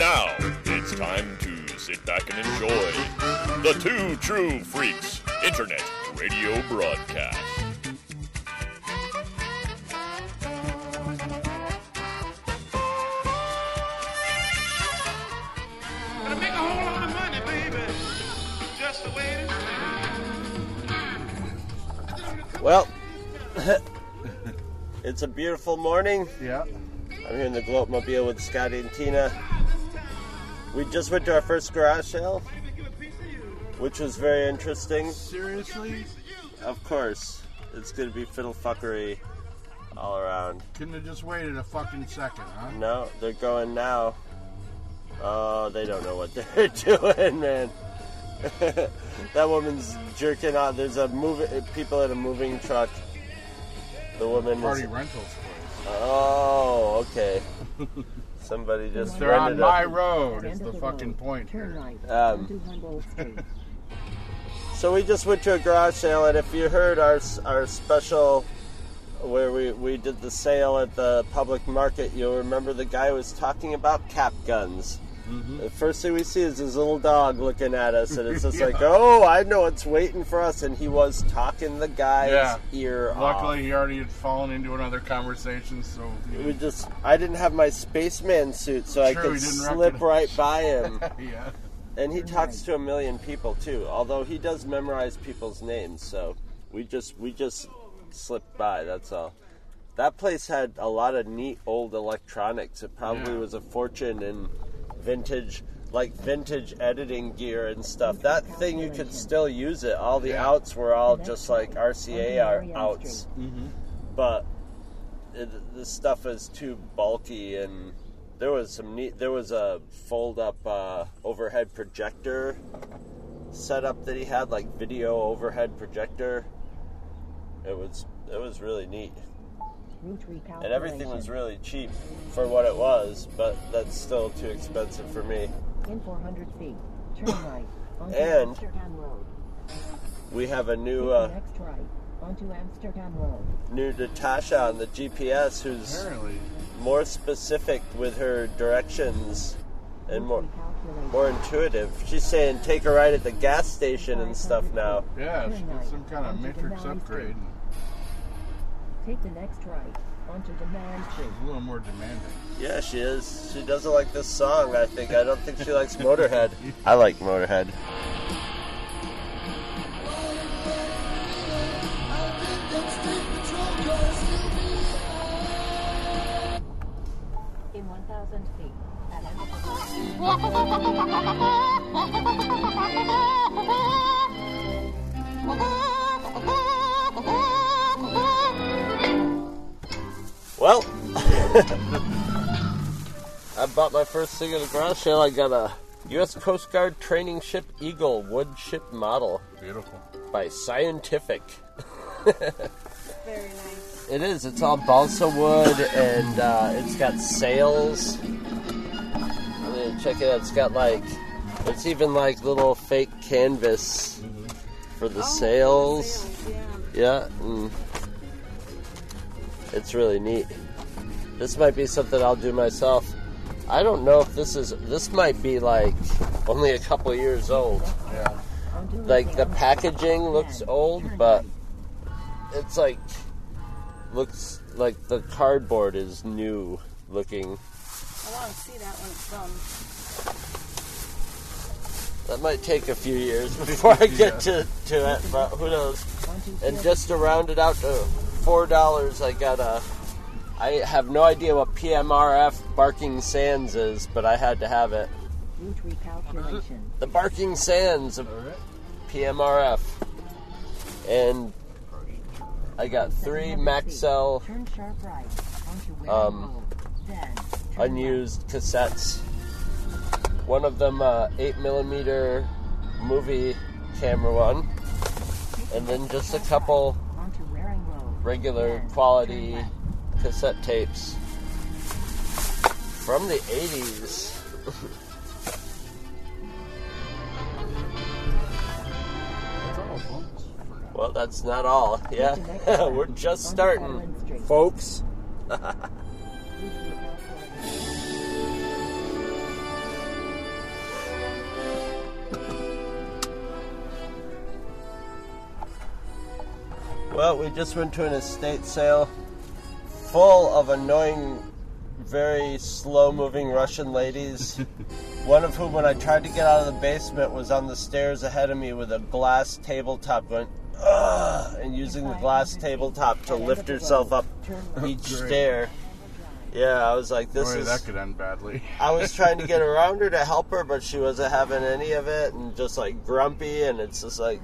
now, it's time to sit back and enjoy the Two True Freaks Internet Radio Broadcast. Gonna make a whole lot of money, baby. Just the way it is. Well, it's a beautiful morning. Yeah. I'm here in the Gloatmobile with Scotty and Tina. We just went to our first garage sale, which was very interesting. Seriously? Of course, it's going to be fiddle fuckery all around. Couldn't have just waited a fucking second, huh? No, they're going now. Oh, they don't know what they're doing, man. that woman's jerking off. There's a moving people in a moving truck. The woman Party is. rentals place. Oh, okay. Somebody just They're on my a, road. Is the fucking point here. Um, onto Humboldt Street. So we just went to a garage sale, and if you heard our our special where we, we did the sale at the public market, you'll remember the guy was talking about cap guns. Mm-hmm. The first thing we see is his little dog looking at us, and it's just Yeah. like, oh, I know it's waiting for us. And he was talking the guy's Yeah. ear Luckily, off. he already had fallen into another conversation, so. We just, I didn't have my spaceman suit, so I could slip recognize- right by him. yeah. And he talks to a million people too. Although he does memorize people's names, so we just we just slipped by. That's all. That place had a lot of neat old electronics. It probably Yeah. was a fortune in vintage, like vintage editing gear and stuff. That thing you could still use it. All the Yeah. outs were all just like RCA are outs, Mm-hmm. but it, the stuff is too bulky and there was some neat there was a fold up uh, overhead projector setup that he had like video overhead projector it was it was really neat Route recalculation. And everything was really cheap for what it was but that's still too expensive for me In 400 feet, turn right onto And- Amsterdam Road. we have a new the uh, next right onto Amsterdam Road. new Natasha on the GPS who's Apparently. more specific with her directions and more more intuitive. She's saying take a ride at the gas station and stuff now. Yeah, she did some kind of matrix upgrade. Street. Take the next right onto Demand Street. A little more demanding. Yeah, she is. She doesn't like this song, I think. I don't think she likes Motorhead. I like Motorhead. In 1,000 feet, at Well, I bought my first thing at a garage sale. I got a U.S. Coast Guard training ship Eagle wood ship model Beautiful. by Scientific. Very nice. It is. It's all balsa wood and uh, it's got sails. Uh, Check it out. It's got like, it's even like little fake canvas for the sails. Sales, yeah. Yeah, and it's really neat. This might be something I'll do myself. I don't know if this is. This might be like only a couple years old. Yeah. Like the packaging looks old, but it's like looks like the cardboard is new looking. I want to see that when it's done. That might take a few years before I get to, to it, but who knows? And just to round it out to four dollars, I got a. I have no idea what PMRF Barking Sands is, but I had to have it. route recalculation. The Barking Sands of PMRF, and I got three Maxell Turn sharp right onto Waring um, Road. Then turn unused cassettes. One of them, uh, eight millimeter movie camera one, and then just a couple onto Waring Road. Regular Then quality cassette tapes from the 80s. That's all, folks. Well, that's not all. Yeah, we're just starting, folks. Well, we just went to an estate sale full of annoying, very slow moving Russian ladies. One of whom, when I tried to get out of the basement, was on the stairs ahead of me with a glass tabletop going, ugh, and using the glass tabletop to lift herself up each Great. stair. Yeah, I was like, this Boy, is. that could end badly. I was trying to get around her to help her, but she wasn't having any of it, and just like grumpy, and it's just like,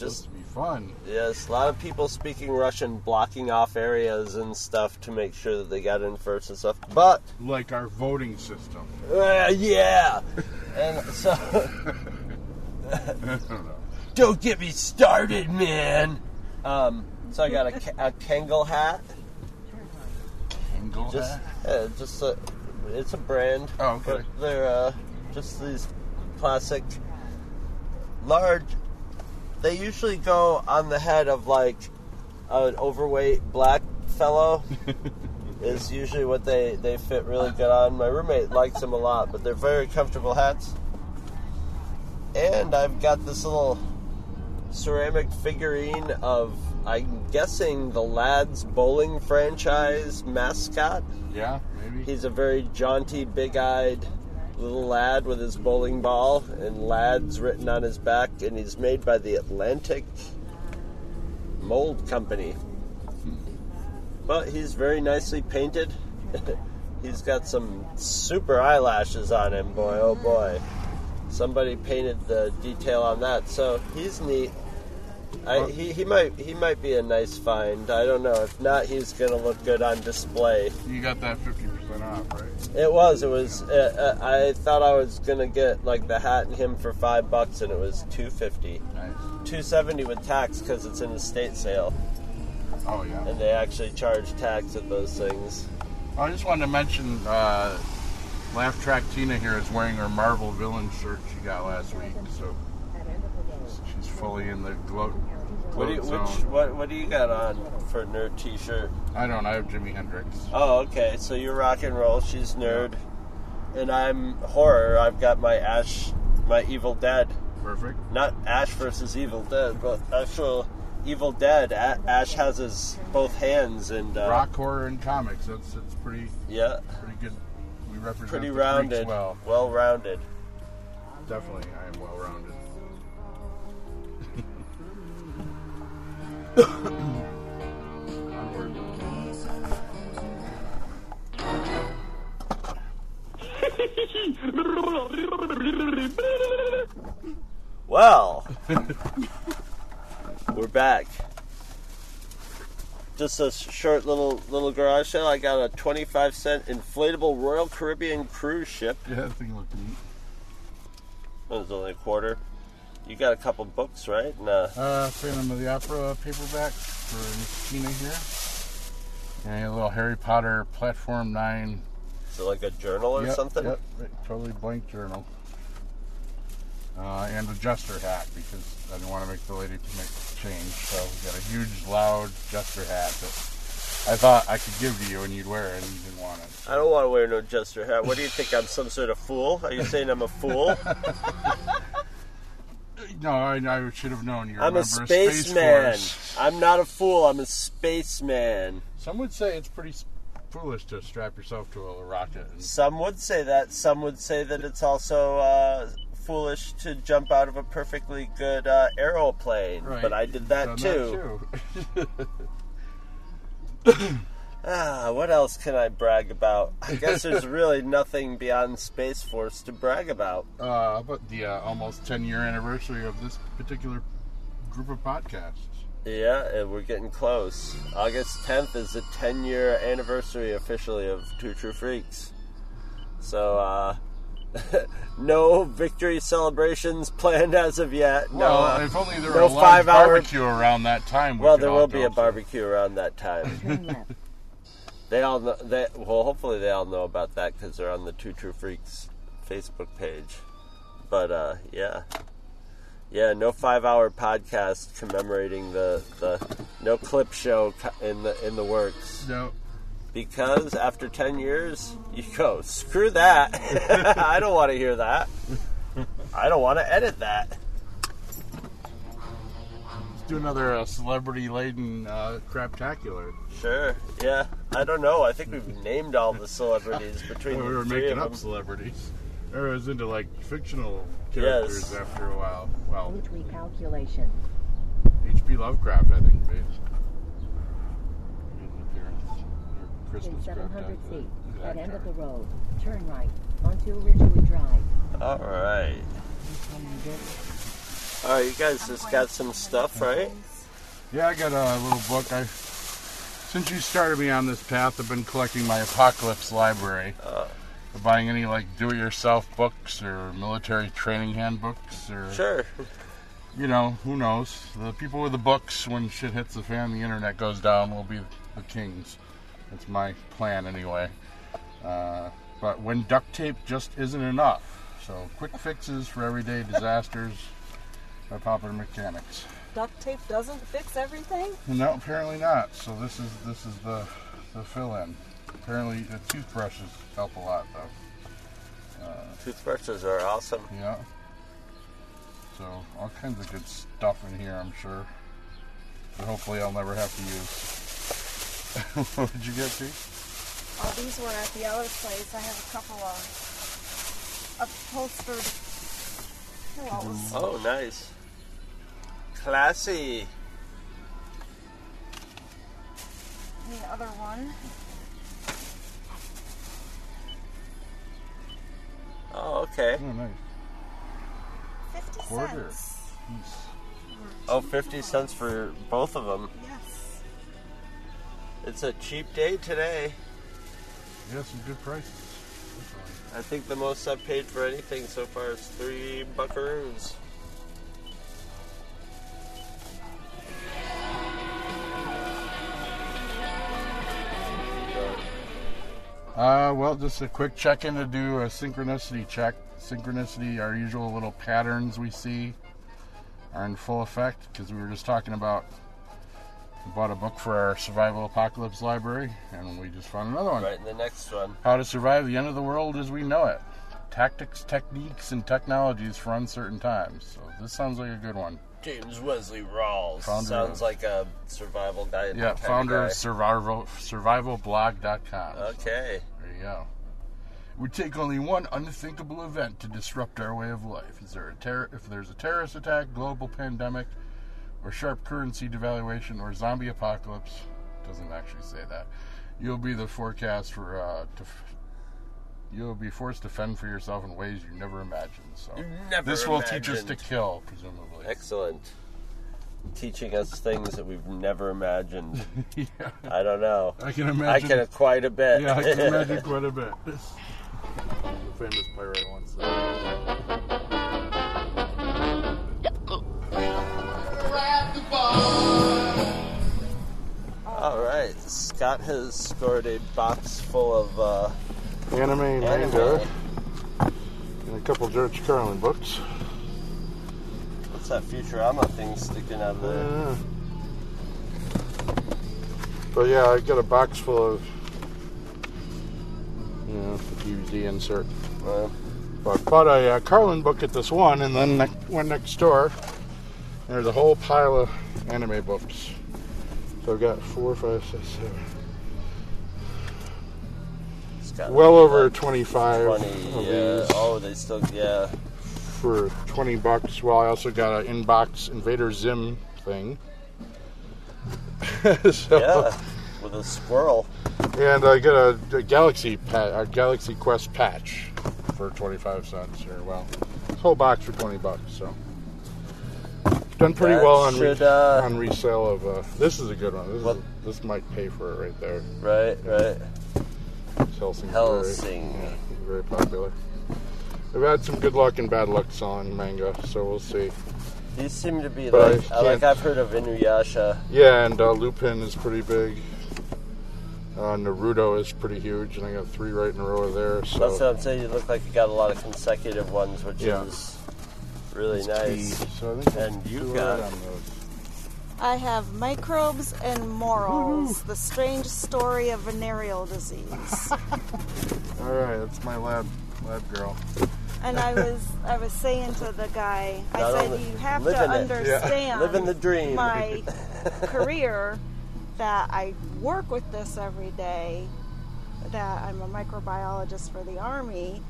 Just to be fun. yes, a lot of people speaking Russian, blocking off areas and stuff to make sure that they got in first and stuff. But Like our voting system. uh, yeah, and so don't don't get me started, man. Um, so I got a, a Kangol hat, Angle just hat? just a, it's a brand. Oh, okay. But they're uh, just these plastic large. They usually go on the head of like an overweight black fellow. is usually what they they fit really good on. My roommate likes them a lot, but they're very comfortable hats. And I've got this little ceramic figurine of I'm guessing the Lads bowling franchise mascot. Yeah, maybe. He's a very jaunty, big eyed little lad with his bowling ball and lads written on his back, and he's made by the Atlantic Mold Company. But he's very nicely painted. he's got some super eyelashes on him, boy, oh boy. Somebody painted the detail on that, so he's neat. I, he, he might he might be a nice find. I don't know. If not, he's gonna look good on display. You got that 50% off, right? It was. It was. Uh, uh, I thought I was gonna get like the hat and him for five bucks, and it was two fifty. Nice. Two seventy with tax because it's an estate sale, Oh, yeah. and they actually charge tax at those things. I just wanted to mention uh, Laugh Track Tina here is wearing her Marvel villain shirt she got last week, so fully in the gloat, What do you zone. which, what What do you got on for nerd T-shirt? I don't. I have Jimi Hendrix. Oh, okay. So you're rock and roll. She's nerd, and I'm horror. I've got my Ash, my Evil Dead. Perfect. Not Ash versus Evil Dead, but actual Evil Dead. A- Ash has his both hands and uh, Rock horror and comics. That's it's pretty Yeah, pretty good. We represent pretty the rounded, well. well rounded. Definitely, I am well rounded. Well, we're back. Just a short little little garage sale. I got a twenty-five cent inflatable Royal Caribbean cruise ship. Yeah, that thing looked neat. It was only a quarter. You got a couple books, right? And, uh, Uh, Phantom of the Opera paperback for Tina here. And a little Harry Potter Platform 9. is it like a journal or Yep, something? Yep, totally blank journal. Uh, and a jester hat because I didn't want to make the lady to make change. So we got a huge, loud jester hat that I thought I could give to you and you'd wear it and you didn't want it. I don't want to wear no jester hat. What do you think? I'm some sort of fool? Are you saying I'm a fool? No, I, I should have known. You I'm a remember Space spaceman. I'm not a fool. I'm a spaceman. Some would say it's pretty foolish to strap yourself to a rocket. Some would say that. Some would say that it's also uh, foolish to jump out of a perfectly good uh, aeroplane. right, But I did that done too. too. Ah, what else can I brag about? I guess there's really nothing beyond Space Force to brag about. uh, about the uh, almost 10 year anniversary of this particular group of podcasts. Yeah, and we're getting close. August 10th is the 10 year anniversary officially of Two True Freaks. So, uh, no victory celebrations planned as of yet. No, well, uh, if only there no were a large five-hour- barbecue around that time. we well, there will be a barbecue around that time. They all know. They, well, hopefully they all know about that because they're on the Two True Freaks Facebook page. But uh, yeah, yeah, no five-hour podcast commemorating the the no clip show in the in the works No, because after ten years you go screw that. I don't want to hear that. I don't want to edit that. Do another uh, celebrity laden uh, craptacular. Sure. Yeah. I don't know. I think we've named all the celebrities between we the were three making of up them. celebrities. I was into like fictional characters Yes. after a while. Well, Route recalculation. H.P. Lovecraft, I think, made an appearance. Or In 700 feet, at end of the road, turn right onto Ridgewood Drive. All right. All right, you guys just got some stuff, right? Yeah, I got a little book. I since you started me on this path, I've been collecting my apocalypse library. Uh. buying any like do-it-yourself books or military training handbooks or Sure. you know who knows the people with the books when shit hits the fan the internet goes down will be the kings that's my plan anyway uh, but when duct tape just isn't enough so quick fixes for everyday disasters by popular mechanics Duct tape doesn't fix everything? no apparently not so this is this is the the fill-in apparently the toothbrushes help a lot though uh, Toothbrushes are awesome. Yeah. So all kinds of good stuff in here, I'm sure. That hopefully I'll never have to use. what did you get, T? Oh, these were at the other place. I have a couple of upholstered mm-hmm. pillows. Oh, nice. Classy. And the other one. Oh, okay. Oh, nice. 50 Quarter. cents. Nice. Oh, 50 cents for both of them. Yes. It's a cheap day today. Yeah, some good prices. I think the most I've paid for anything so far is three buckaroos. Uh, well, just a quick check-in to do a synchronicity check. Synchronicity, our usual little patterns we see, are in full effect because we were just talking about. Bought a book for our survival apocalypse library, and we just found another one. Right in the next one. How to survive the end of the world as we know it. Tactics, techniques, and technologies for uncertain times. So this sounds like a good one. James Wesley Rawles. Founder Sounds of- like a survival guy. Yeah, founder guy. of survival survivalblog.com. Okay. There you go. It would take only one unthinkable event to disrupt our way of life. Is there a terror? If there's a terrorist attack, global pandemic, or sharp currency devaluation, or zombie apocalypse, doesn't actually say that. You'll be the forecast for. Uh, to, you'll be forced to fend for yourself in ways you never imagined. So never this will teach us to kill, presumably. Excellent. Teaching us things that we've never imagined. yeah, I don't know. I can imagine. I can quite a bit. Yeah, I can imagine quite a bit. The famous pirate once said. All right. Scott has scored a box full of uh, Anime, anime. manga, and a couple George Carlin books. That Futurama thing sticking out of there? Yeah. But yeah, I got a box full of, you know, DVD insert. Uh, But bought a uh, Carlin book at this one, and then ne- went next door. There's a whole pile of anime books. So I've got four, five, six, seven. Well over like 25 Twenty. of Yeah. these. Oh, they still. Yeah. For 20 bucks. Well, I also got an inbox Invader Zim thing. so, Yeah. With a squirrel. And I got a, a Galaxy pa- a Galaxy Quest patch for 25 cents. Or well, this whole box for 20 bucks. So done pretty That well on re- uh, on resale of. Uh, this is a good one. This, What- this might pay for it right there. Right. Right. It's Hellsing. Hellsing. Very, yeah, very popular. I've had some good luck and bad luck selling manga, so we'll see. These seem to be But like I like I've heard of Inuyasha. Yeah, and uh, Lupin is pretty big. Uh, Naruto is pretty huge, and I got three right in a row there. So That's what I'm saying. You look like you got a lot of consecutive ones, which Yeah. is really it's nice. key. So I think And you got- it on those. I have microbes and morals. The strange story of venereal disease. All right, that's my lab lab girl. And I was I was saying to the guy, I Not said you have to in. Yeah. understand Living the dream." my career that I work with this every day, that I'm a microbiologist for the army.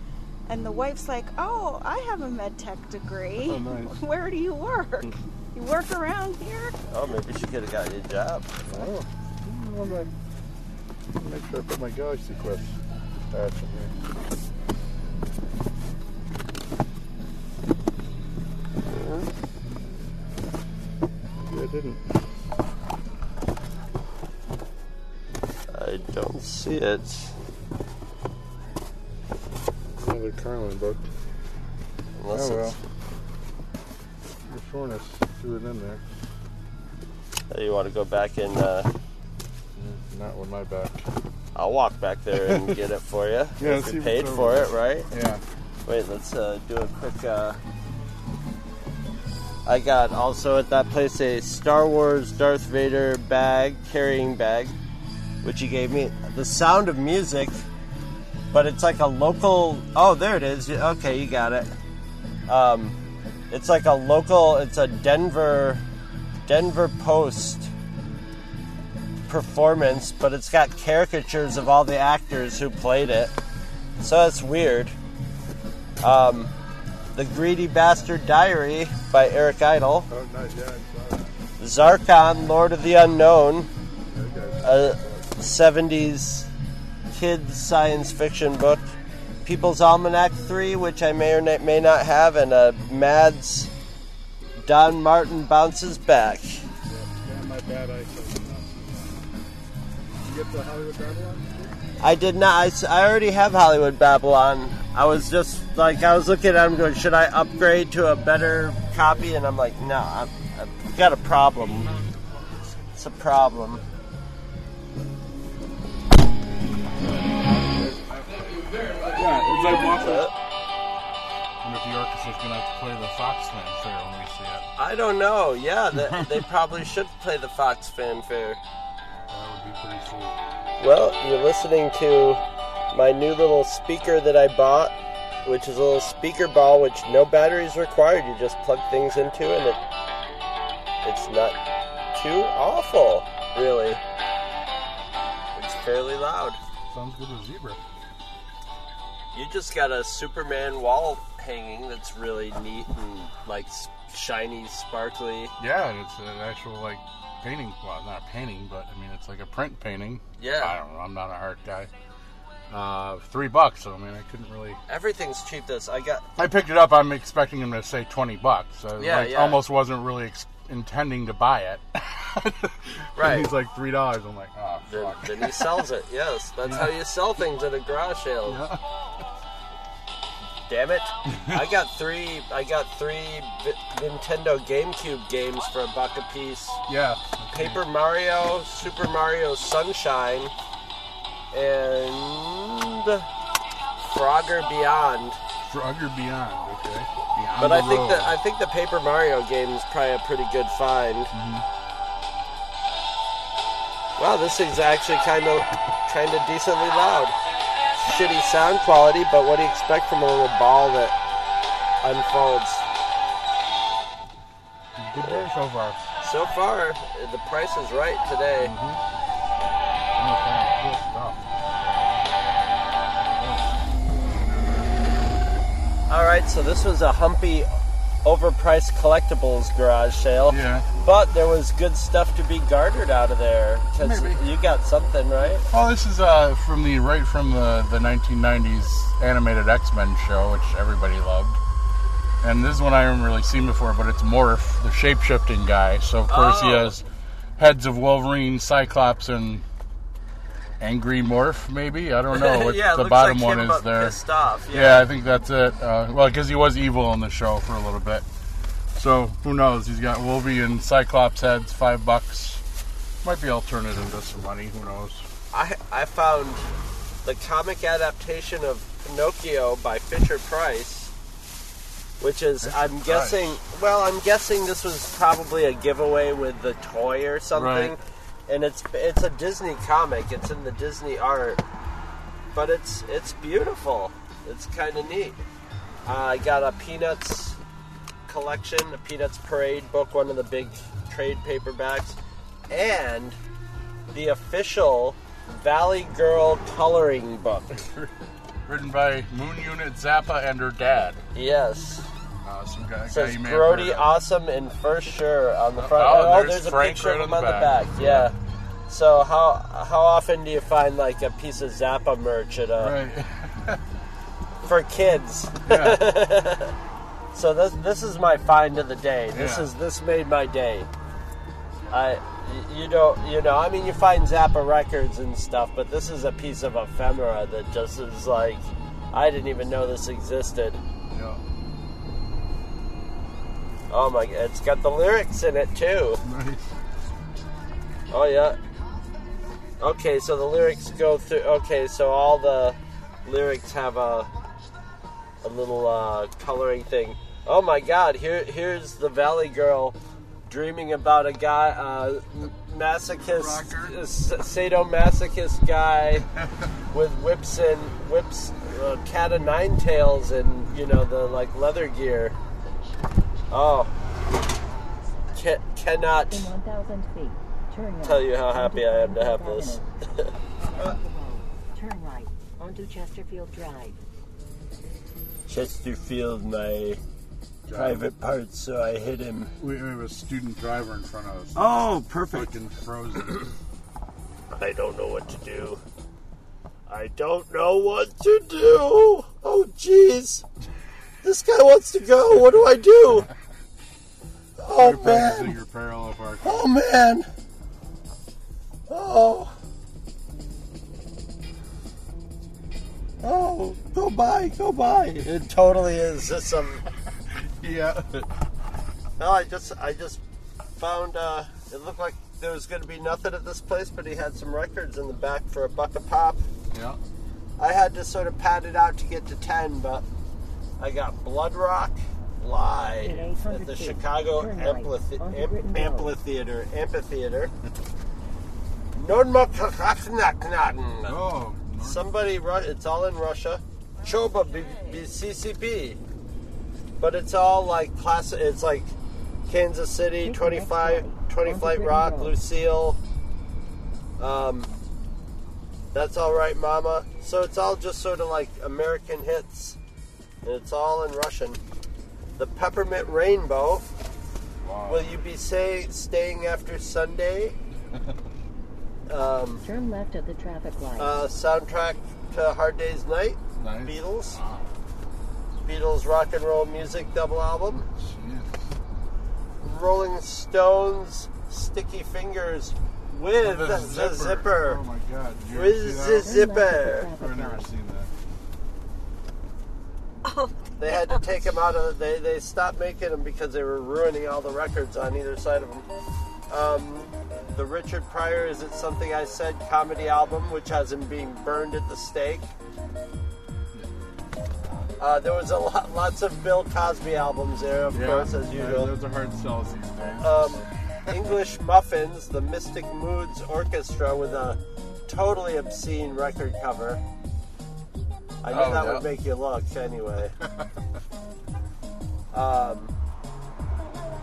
And the wife's like, "Oh, I have a med tech degree. Oh, nice. Where do you work? You work around here?" Oh, maybe she could have got you a job. Oh, I'm gonna make sure I put my Galaxy Quest patch in here. Maybe I didn't. I don't see it. Another Carlin book. Unless oh well. The soreness threw it in there. Oh, you want to go back and uh, Not with my back. I'll walk back there and get it for you. Yeah, if you paid for it, right? Yeah. Wait, let's uh, do a quick. Uh... I got also at that place a Star Wars Darth Vader bag, carrying bag, which he gave me. The Sound of Music, but it's like a local. Oh, there it is. Okay, you got it. Um, it's like a local. It's a Denver, Denver Post performance, but it's got caricatures of all the actors who played it. So that's weird. Um, the Greedy Bastard Diary by Eric Idle. Oh, nice. Yeah, I. Zarkon, Lord of the Unknown, a 70s kids science fiction book. People's Almanac 3, which I may or may not have, and a Mad's Don Martin Bounces Back. Yeah, my bad eyesight. Did you get the Hollywood Babylon? I did not. I, I already have Hollywood Babylon. I was just like, I was looking at him going, should I upgrade to a better copy? And I'm like, no, I'm, I've got a problem. It's a problem. Yeah, it's like walking. wonder if the orchestra's gonna have to play the Fox fanfare when we see it. I don't know. Yeah, they, they probably should play the Fox fanfare. That would be pretty sweet. Well, you're listening to my new little speaker that I bought, which is a little speaker ball, which no batteries required. You just plug things into, and it it's not too awful, really. It's fairly loud. Sounds good with zebra. You just got a Superman wall hanging that's really neat and like shiny, sparkly. Yeah, and it's an actual like painting. Well, not a painting, but I mean it's like a print painting. Yeah. I don't know. I'm not a art guy. Uh, three bucks. So I mean, I couldn't really. Everything's cheap. This I got. I picked it up. I'm expecting him to say twenty bucks. So Yeah, like, yeah. almost wasn't really ex- intending to buy it. Right. And he's like three dollars. I'm like, oh Then, fuck. then he sells it. Yes, that's how you sell things at a garage sale. Damn it! I got three. I got three Vi- Nintendo GameCube games for a buck a piece. Yeah. Paper Mario, Super Mario Sunshine, and Frogger Beyond. Frogger Beyond. Okay. Beyond But I think road. that I think the Paper Mario game is probably a pretty good find. Mm-hmm. Wow, this thing's actually kind of kind of decently loud. Shitty sound quality, but what do you expect from a little ball that unfolds? good day so far. So far, the price is right today. Okay, All right, so this was a humpy, overpriced collectibles garage sale. Yeah. But there was good stuff to be garnered out of there because Maybe. you got something, right? Well, this is uh, from the right from the, the 1990s animated X Men show, which everybody loved. And this is one I haven't really seen before, but it's Morph, the shape shifting guy. So of course he Oh. has heads of Wolverine, Cyclops, and Angry Morph. Maybe I don't know. What yeah, the bottom like one is there. Off. Yeah, I think that's it. Uh, well, because he was evil in the show for a little bit. So who knows? He's got Wolverine and Cyclops heads, five bucks. Might be alternative to some money. Who knows? I I found the comic adaptation of Pinocchio by Fisher Price, which is Fisher I'm Price. guessing. Well, I'm guessing this was probably a giveaway with the toy or something. Right. And it's it's a Disney comic. It's in the Disney art, but it's it's beautiful. It's kind of neat. I got a Peanuts collection, a Peanuts Parade book, one of the big trade paperbacks, and the official Valley Girl coloring book. Written by Moon Unit Zappa and her dad. Yes. Uh, some guy, It guy says you may have heard Grody. Awesome and for sure on the front. Oh, there's a Frank picture right of him on on the the back. back. Yeah. So how how often do you find like a piece of Zappa merch at a Right. for kids? Yeah. So this this is my find of the day. This Yeah. is this made my day. I you don't you know I mean you find Zappa records and stuff, but this is a piece of ephemera that just is like I didn't even know this existed. yeah. Oh my! God, it's got the lyrics in it too. Nice. Oh yeah. Okay, so the lyrics go through. Okay, so all the lyrics have a a little uh, coloring thing. Oh my God! Here, here's the Valley Girl dreaming about a guy, uh, masochist, uh, sadomasochist guy with whips and whips, uh, cat of nine tails, and you know the like leather gear. Oh, Ca- cannot In 1,000 feet, turn right. tell you how happy I am to have this. Off the road, Turn right onto Chesterfield Drive. Chesterfield, my private parts, so I hit him. We, we have a student driver in front of us. Oh, perfect. Fucking frozen. I don't know what to do. I don't know what to do. Oh, jeez. This guy wants to go. What do I do? Oh, man. your parallel park. Oh, man. Oh. Oh, go by, go by. It totally is just some Yeah. No, I just I just found uh, it looked like there was going to be nothing at this place, but he had some records in the back for a buck a pop. Yeah. I had to sort of pad it out to get to ten, but I got Blood Rock live at the Chicago turn right Amplith- onto Am- Britton Road. Amphitheater. Amphitheater. Oh. Somebody, Ru- it's all in Russia. Choba B- B- CCP. But it's all like class. It's like Kansas City, Take 25, 20 onto Flight Rock, Lucille. Um, that's all right, Mama. So it's all just sort of like American hits. And it's all in Russian. The Peppermint Rainbow. Wow. Will you be say staying after Sunday? Um, Turn left at the traffic light. uh, soundtrack to Hard Day's Night. Nice. Beatles. Wow. Beatles rock and roll music double album. Jeez. Rolling Stones Sticky Fingers with The the, zipper. Oh my god. You With the zipper. I've never seen that. They had to take them out of. They they stopped making them because they were ruining all the records on either side of them. Um, the Richard Pryor is it something I said comedy album, which has him being burned at the stake. Uh, there was a lot, lots of Bill Cosby albums there, of course, as yeah, usual. Those are hard sells these days. um, English Muffins, the Mystic Moods Orchestra with a totally obscene record cover. I knew Oh, that yeah. would make you look anyway. um,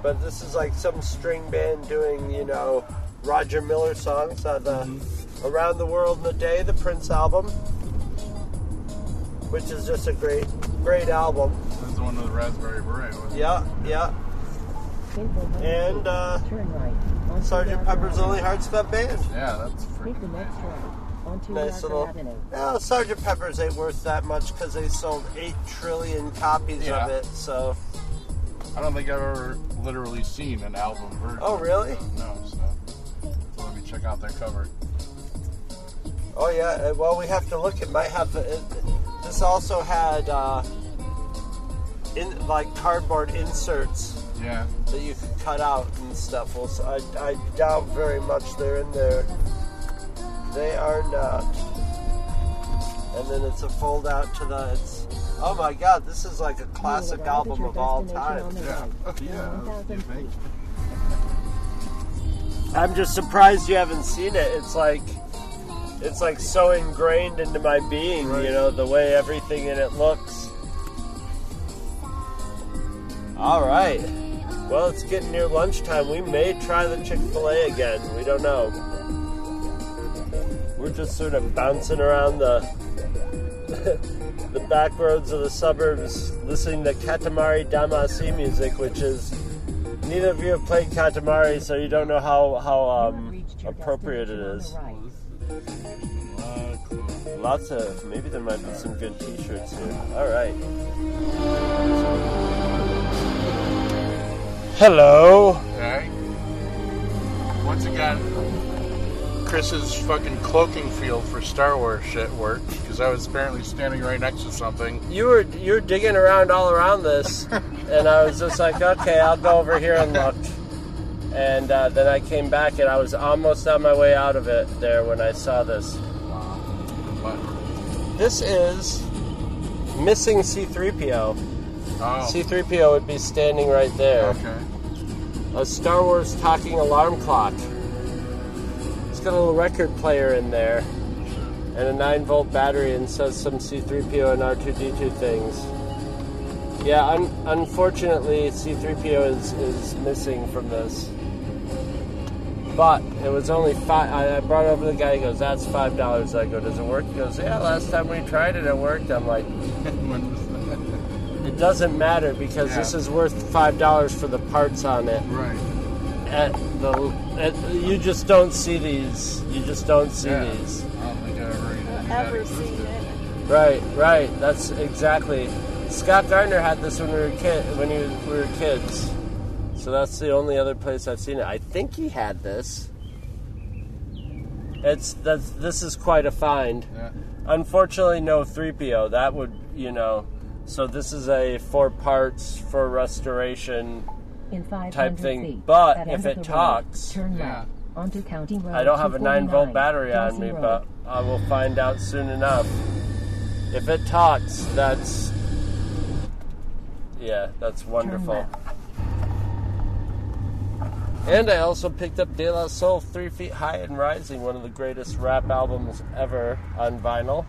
but this is like some string band doing, you know, Roger Miller songs on the Mm-hmm. Around the World in a Day, the Prince album, which is just a great, great album. This is one with the Raspberry Beret. wasn't it? Yeah, yeah. And, uh, Sergeant Pepper's. Only Hearts Club Band. Yeah, that's freaking the right onto Nice Yarder little. Avenue. Well, Sergeant Pepper's ain't worth that much because they sold eight trillion copies Yeah. of it. So, I don't think I've ever literally seen an album version. Oh, really? No, so, so let me check out their cover. oh yeah. uh, Well, we have to look. It might have the. It, this also had uh, in like cardboard inserts Yeah. that you could cut out and stuff. Well, so I, I doubt very much they're in there. They are not. And then it's a fold out to the. It's. Oh my God! This is like a classic arrive album of all time. Yeah. Yeah, In you 1,000 think? feet. I'm just surprised you haven't seen it. It's like it's like so ingrained into my being, Right. you know, the way everything in it looks. All right. Well, it's getting near lunchtime. We may try the Chick fil A again. We don't know. We're just sort of bouncing around the the back roads of the suburbs listening to Katamari Damacy music, which is neither of you have played Katamari, so you don't know how, how um, appropriate it is. Lots of maybe there might be some good T-shirts here. All right. Hello. Once again, Chris's fucking cloaking field for Star Wars shit worked because I was apparently standing right next to something. You were you were digging around all around this, and I was just like, okay, I'll go over here and look. And uh, then I came back, and I was almost on my way out of it there when I saw this. Wow. What? This is missing C-3PO. oh, C-3PO would be standing right there. okay. a Star Wars talking alarm clock. It's got a little record player in there and a 9 volt battery and says some C3PO and R2D2 things. Yeah, un- unfortunately, C3PO is, is missing from this. But it was only five. I I brought over the guy. He goes, "That's five dollars." I go, "Does it work?" He goes, "Yeah, last time we tried it, it worked." I'm like, When was that? "It doesn't matter because this is worth five dollars for the parts on it." Right. At the at, you just don't see these. You just don't see Yeah. these. I don't think I've ever, Ever seen it? Right, right. That's exactly. Scott Gardner had this when we were kid when he was, we were kids. So that's the only other place I've seen it. I think he had this. It's that's this is quite a find. Yeah. Unfortunately, no 3PO. That would you know. So this is a four parts for restoration. In 500 Type thing, feet, but at if it the road, talks- turn Yeah. left onto County Road I don't have a 9 volt battery on me, Road. but I will find out soon enough. If it talks, that's. Yeah, that's wonderful. And I also picked up De La Soul Three Feet High and Rising, one of the greatest rap albums ever on vinyl.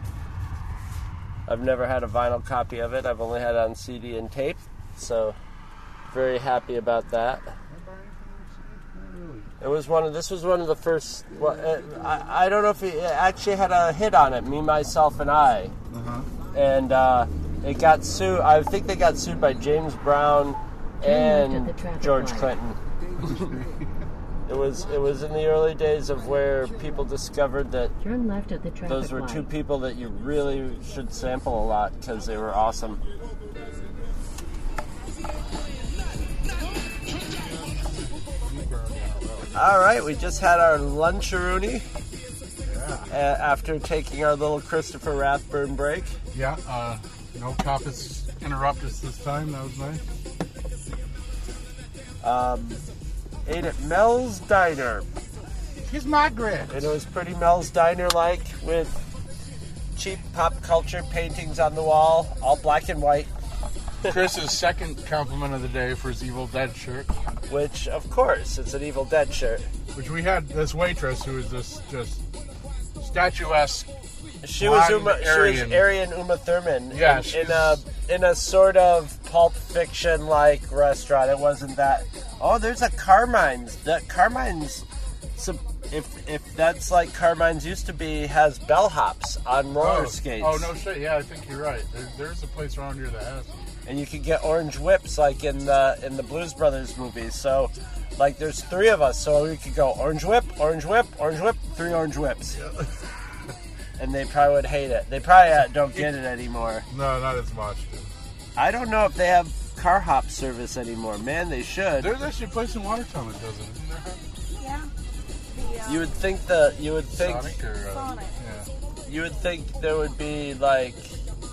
I've never had a vinyl copy of it, I've only had it on CD and tape, so very happy about that. It was one of this was one of the first. Well, uh, I, I don't know if it actually had a hit on it. Me, myself, and I, and uh, it got sued. I think they got sued by James Brown and George light. Clinton. it was it was in the early days of where people discovered that Turn left at the traffic those were light. two people that you really should sample a lot because they were awesome. All right, we just had our luncheroony uh, after taking our little Christopher Rathburn break. Yeah. Uh, no coppers interrupt us this time. That was nice. Um, ate at Mel's Diner, He's Margaret. and it was pretty Mel's Diner like with cheap pop culture paintings on the wall, all black and white. Chris's second compliment of the day for his Evil Dead shirt, Which, of course, it's an Evil Dead shirt. which we had this waitress who was this just statuesque. She was Uma, she was Aryan. Aryan Uma Thurman. Yeah, in, in a in a sort of pulp fiction like restaurant. It wasn't that. Oh, there's a Carmine's. That Carmine's. If if that's like Carmine's used to be, has bellhops on roller oh, skates. Oh no shit! Yeah, I think you're right. There, there's a place around here that has. Them. and you could get orange whips like in the in the Blues Brothers movies. So, like, there's three of us, so we could go orange whip, orange whip, orange whip, three orange whips. and they probably would hate it. They probably uh, don't get it anymore. No, not as much. I don't know if they have car hop service anymore. Man, they should. There's actually a place in Watertown that does it, isn't there? Yeah. The, uh, You would think the you would think Sonic or uh, Sonic. yeah. you would think there would be like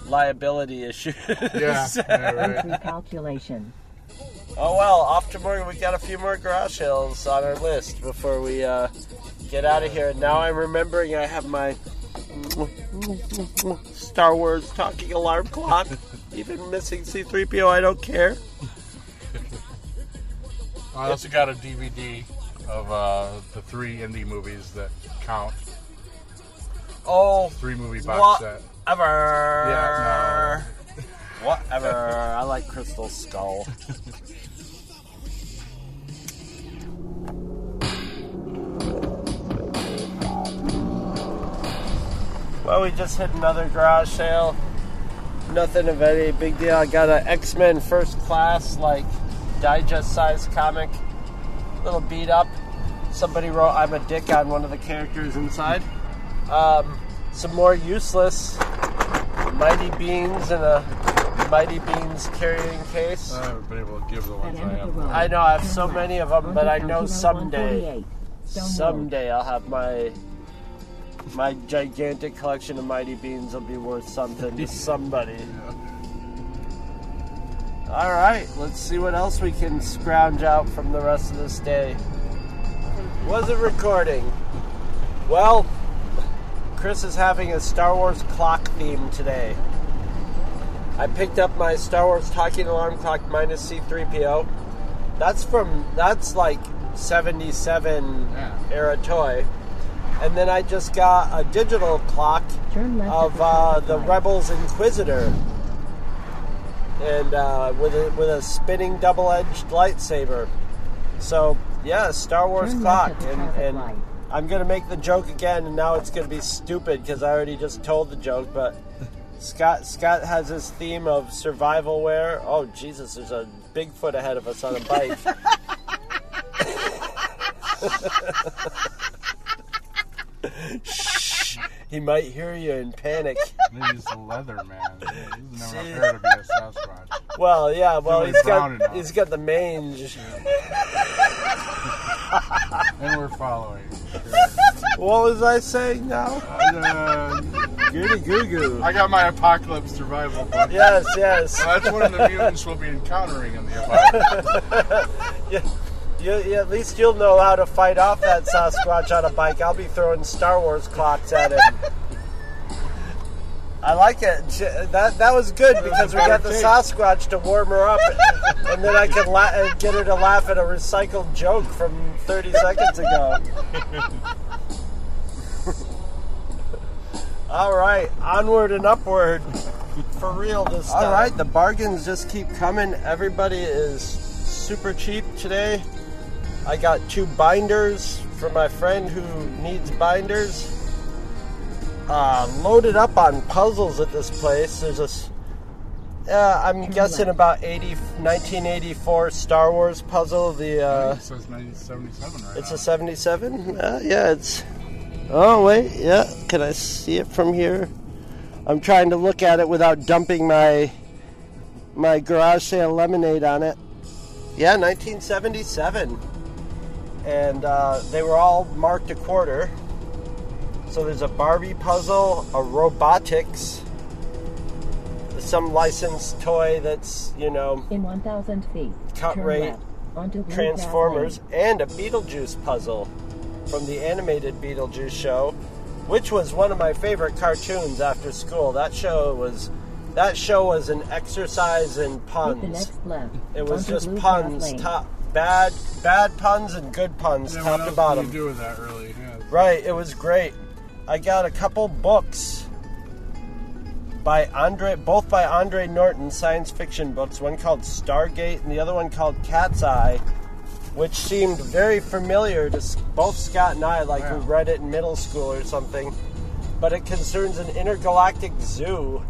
liability issues. Yeah, yeah, right. Recalculation. Oh well, off to more. We got a few more garage sales on our list before we uh, get out of here. Now I'm remembering I have my Star Wars talking alarm clock. Even missing C3PO, I don't care. I also got a DVD of uh, the three Indy movies that count. Oh, Three movie box set. Ever, Yeah, no. Whatever. I like Crystal Skull. well, we just hit another garage sale. Nothing of any big deal. I got an X Men First Class, like, digest size comic. Little beat up. Somebody wrote, I'm a dick on one of the characters inside. Um, some more useless Mighty Beans in a Mighty Beans carrying case. I haven't been able to give the ones I end of the have. I know I have so many of them, but I know someday, 148. Stone Road. someday I'll have my my gigantic collection of Mighty Beans will be worth something to somebody. All right, let's see what else we can scrounge out from the rest of this day. Was it recording? Well, Chris is having a Star Wars clock theme today. I picked up my Star Wars talking alarm clock minus C3PO. That's from that's like 77 Yeah. era toy. And then I just got a digital clock of the uh, the. Rebels Inquisitor, and uh, with a with a spinning double-edged lightsaber. So yeah, Star Wars Turn clock, left at the and, traffic and light. I'm gonna make the joke again, and now it's gonna be stupid because I already just told the joke. But Scott Scott has his theme of survival wear. Oh Jesus, there's a Bigfoot ahead of us on a bike. Shh, he might hear you and panic. He's the leather man. He's never enough to be a Sasquatch. Well, yeah, well he's got enough. he's got the mange. And we're following. What was I saying now? Uh, Goody goo goo. I got my apocalypse survival book. Yes, yes. That's one of the mutants we'll be encountering in the apocalypse. You, you, you- at least you'll know how to fight off that Sasquatch on a bike. I'll be throwing Star Wars clocks at him. I like it. That that was good because we got the Sasquatch to warm her up, and then I could la- uh, get her to laugh at a recycled joke from 30 seconds ago. All right, onward and upward. For real this time. All right, the bargains just keep coming. Everybody is super cheap today. I got two binders for my friend who needs binders. Uh, loaded up on puzzles at this place. There's this, uh, I'm guessing about 80, 1984 Star Wars puzzle. The uh, it says 1977 right it's now. a 77? Uh, yeah, it's. Oh, wait. Yeah. Can I see it from here? I'm trying to look at it without dumping my my garage sale lemonade on it. Yeah, 1977. And uh, they were all marked a quarter. So there's a Barbie puzzle, a robotics, some licensed toy that's, you know, In 1,000 feet, Cut turn rate, onto Transformers, Grass and a Beetlejuice puzzle from the animated Beetlejuice show, which was one of my favorite cartoons after school. That show was that show was an exercise in Take the puns. next left. It was onto just Blue puns, top bad bad puns and good puns, Yeah, top what to bottom. can you do with that, really? Yeah. Right, it was great. I got a couple books by Andre, both by Andre Norton, science fiction books. One called Stargate, and the other one called Cat's Eye, which seemed very familiar to both Scott and I, like we read it in middle school or something. But it concerns an intergalactic zoo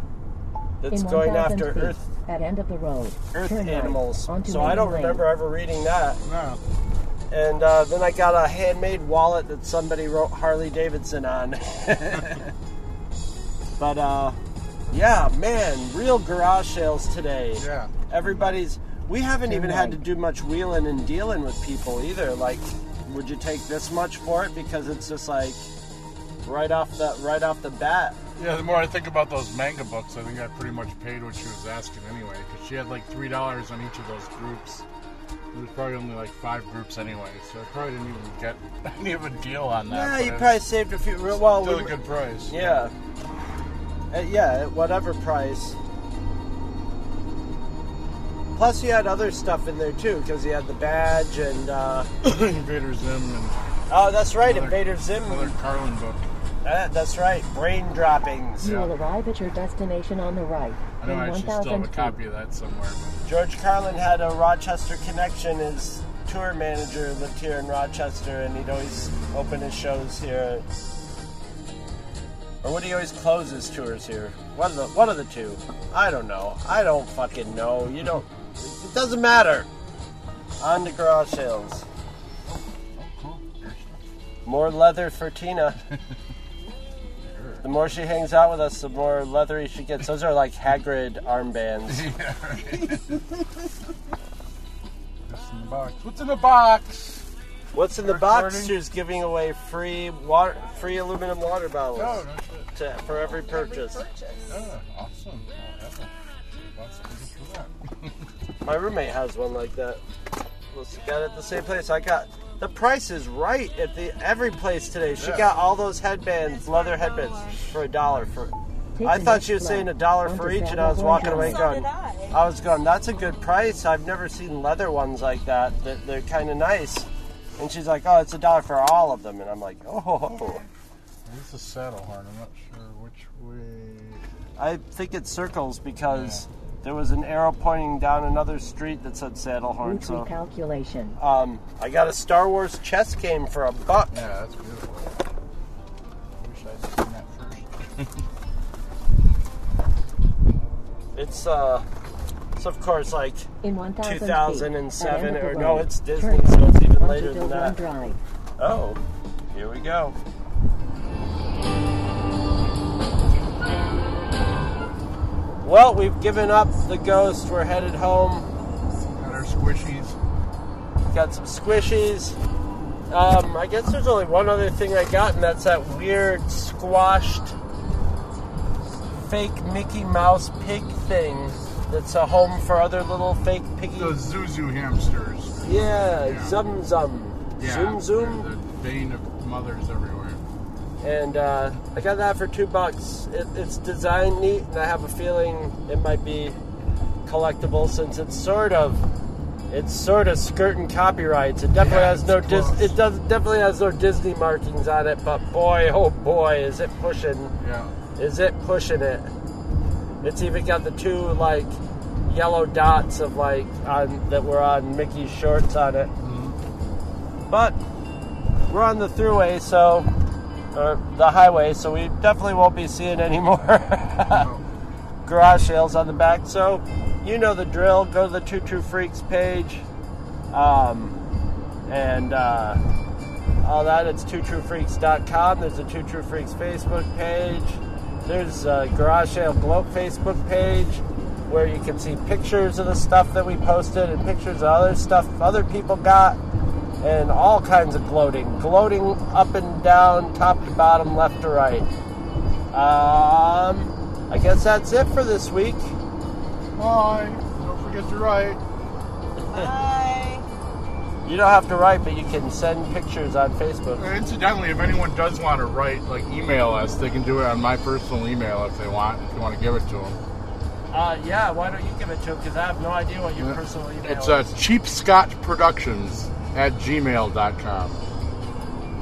that's In going after feet, Earth At end of the road. Earth turn right animals. So I don't Lane. remember ever reading that. No. And uh, then I got a handmade wallet that somebody wrote Harley Davidson on. but uh, yeah, man, real garage sales today. Yeah. Everybody's. We haven't even had to do much wheeling and dealing with people either. Like, would you take this much for it? Because it's just like right off the right off the bat. Yeah, the more I think about those manga books, I think I pretty much paid what she was asking anyway, because she had like three dollars on each of those groups. There was probably only like five groups anyway, so I probably didn't even get any of a deal on that. Yeah, you it's probably saved a few. Well, still we, a good price. Yeah. Uh, yeah, at whatever price. Plus, you had other stuff in there too, because you had the badge and. Uh, Invader Zim and oh, that's right, Another- Invader Zim. another Carlin book. Uh, that's right, brain droppings. You Yeah. will arrive at your destination on the right. I know in I actually still have a copy of that somewhere. But George Carlin had a Rochester connection. His tour manager lived here in Rochester, and he'd always open his shows here. Or would he always close his tours here? One of the one of the two. I don't know. I don't fucking know. You don't. It doesn't matter. On to garage sales. Oh, cool. Your stuff. More leather for Tina. The more she hangs out with us, the more leathery she gets. Those are like Hagrid armbands. Yeah, right. What's in the box? What's in the box? What's in the box? She's giving away free water, free aluminum water bottles Oh, no to, for every purchase. Ah, oh, awesome. Well, have a- lots of tickets for that. My roommate has one like that. Well, she got it at the same place. I got the price is right at the every place today. She Yeah. got all those headbands, leather headbands, for a dollar. For Take I thought she was left saying a dollar for each, and I was walking away So going. I. I was going. That's a good price. I've never seen leather ones like that. They're, they're kind of nice. And she's like, "Oh, it's a dollar for all of them," and I'm like, "Oh." ho, ho." This is saddle horn. I'm not sure which way. I think it circles because there was an arrow pointing down another street that said Saddlehorn. Route So recalculation. um, I got a Star Wars chess game for a buck. Yeah, that's beautiful. I wish I'd seen that first. It's uh, it's of course like In 1,000 feet, 2007 at or no, it's Disney, left so it's even onto later than that. Drive. Oh, here we go. Well, we've given up the ghost. We're headed home. Got our squishies. Got some squishies. Um, I guess there's only one other thing I got, and that's that weird squashed fake Mickey Mouse pig thing that's a home for other little fake piggy. Those Zhu Zhu hamsters. yeah, Yeah. zum zum. Yeah, zoom zoom. The bane of mothers everywhere. And uh, I got that for two bucks. It, it's designed neat, and I have a feeling it might be collectible since it's sort of. It's sort of skirting copyrights. It definitely Yeah, has no Dis- it does definitely has no Disney markings on it. But boy, oh boy, is it pushing! Yeah. Is it pushing it? It's even got the two like yellow dots of like on that were on Mickey's shorts on it. But we're on the throughway, so or the highway, so we definitely won't be seeing any more garage sales on the back. So you know the drill. Go to the Two True Freaks page, um, and uh, all that. It's twotruefreaks.com. There's a Two True Freaks Facebook page. There's a Garage Sale Gloat Facebook page where you can see pictures of the stuff that we posted and pictures of other stuff other people got and all kinds of gloating. Gloating up and down, top to bottom, left to right. Um, I guess that's it for this week. Bye. Don't forget to write. Bye. You don't have to write, but you can send pictures on Facebook. Uh, Incidentally, if anyone does want to write, like email us, they can do it on my personal email if they want. If you want to give it to them, Uh, yeah, why don't you give it to him? Because I have no idea what your personal email it's uh, is. Cheap Scotch Productions at gmail.com.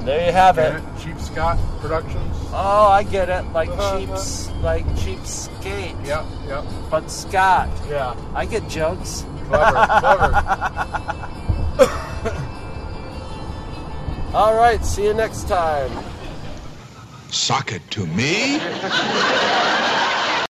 There you have Get it. it? Cheap Scott Productions. Oh, I get it. Like Uh-huh. cheap, s- like cheap skate. Yep, yep. But Scott. Yeah. I get jokes. Clever, clever. All right, see you next time. Sock it to me.